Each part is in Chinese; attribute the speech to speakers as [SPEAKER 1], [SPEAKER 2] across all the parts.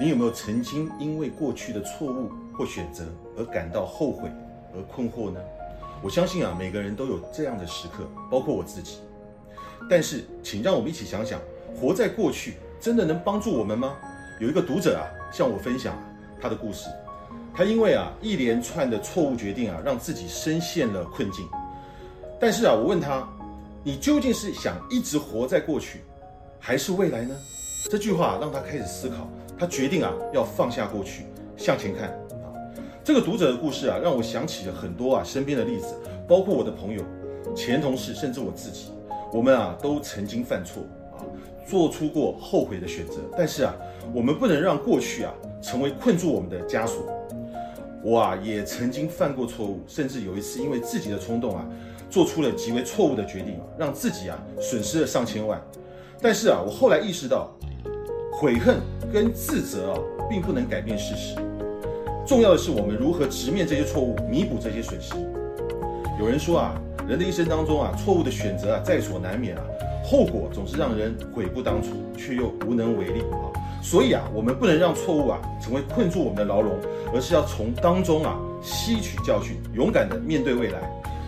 [SPEAKER 1] 你有没有曾经因为过去的错误或选择而感到后悔而困惑呢？我相信啊，每个人都有这样的时刻，包括我自己。但是，请让我们一起想想，活在过去真的能帮助我们吗？有一个读者啊，向我分享他的故事。他因为啊一连串的错误决定啊，让自己深陷了困境。但是啊，我问他，你究竟是想一直活在过去，还是未来呢？这句话让他开始思考。他决定啊，要放下过去，向前看啊。这个读者的故事啊，让我想起了很多啊身边的例子，包括我的朋友、前同事，甚至我自己。我们啊都曾经犯错啊，做出过后悔的选择。但是啊，我们不能让过去啊成为困住我们的枷锁。我啊也曾经犯过错误，甚至有一次因为自己的冲动啊，做出了极为错误的决定，让自己啊损失了上千万。但是啊，我后来意识到。悔恨跟自责啊，并不能改变事实。重要的是我们如何直面这些错误，弥补这些损失。有人说啊，人的一生当中啊，错误的选择啊，在所难免啊，后果总是让人悔不当初，却又无能为力啊。所以啊，我们不能让错误啊成为困住我们的牢笼，而是要从当中啊吸取教训，勇敢的面对未来，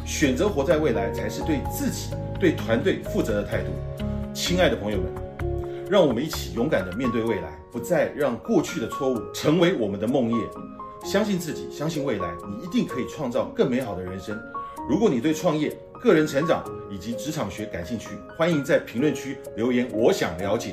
[SPEAKER 1] 选择活在未来，才是对自己、对团队负责的态度。亲爱的朋友们。让我们一起勇敢的面对未来，不再让过去的错误成为我们的梦魇。相信自己，相信未来，你一定可以创造更美好的人生。如果你对创业、个人成长以及职场学感兴趣，欢迎在评论区留言，我想了解。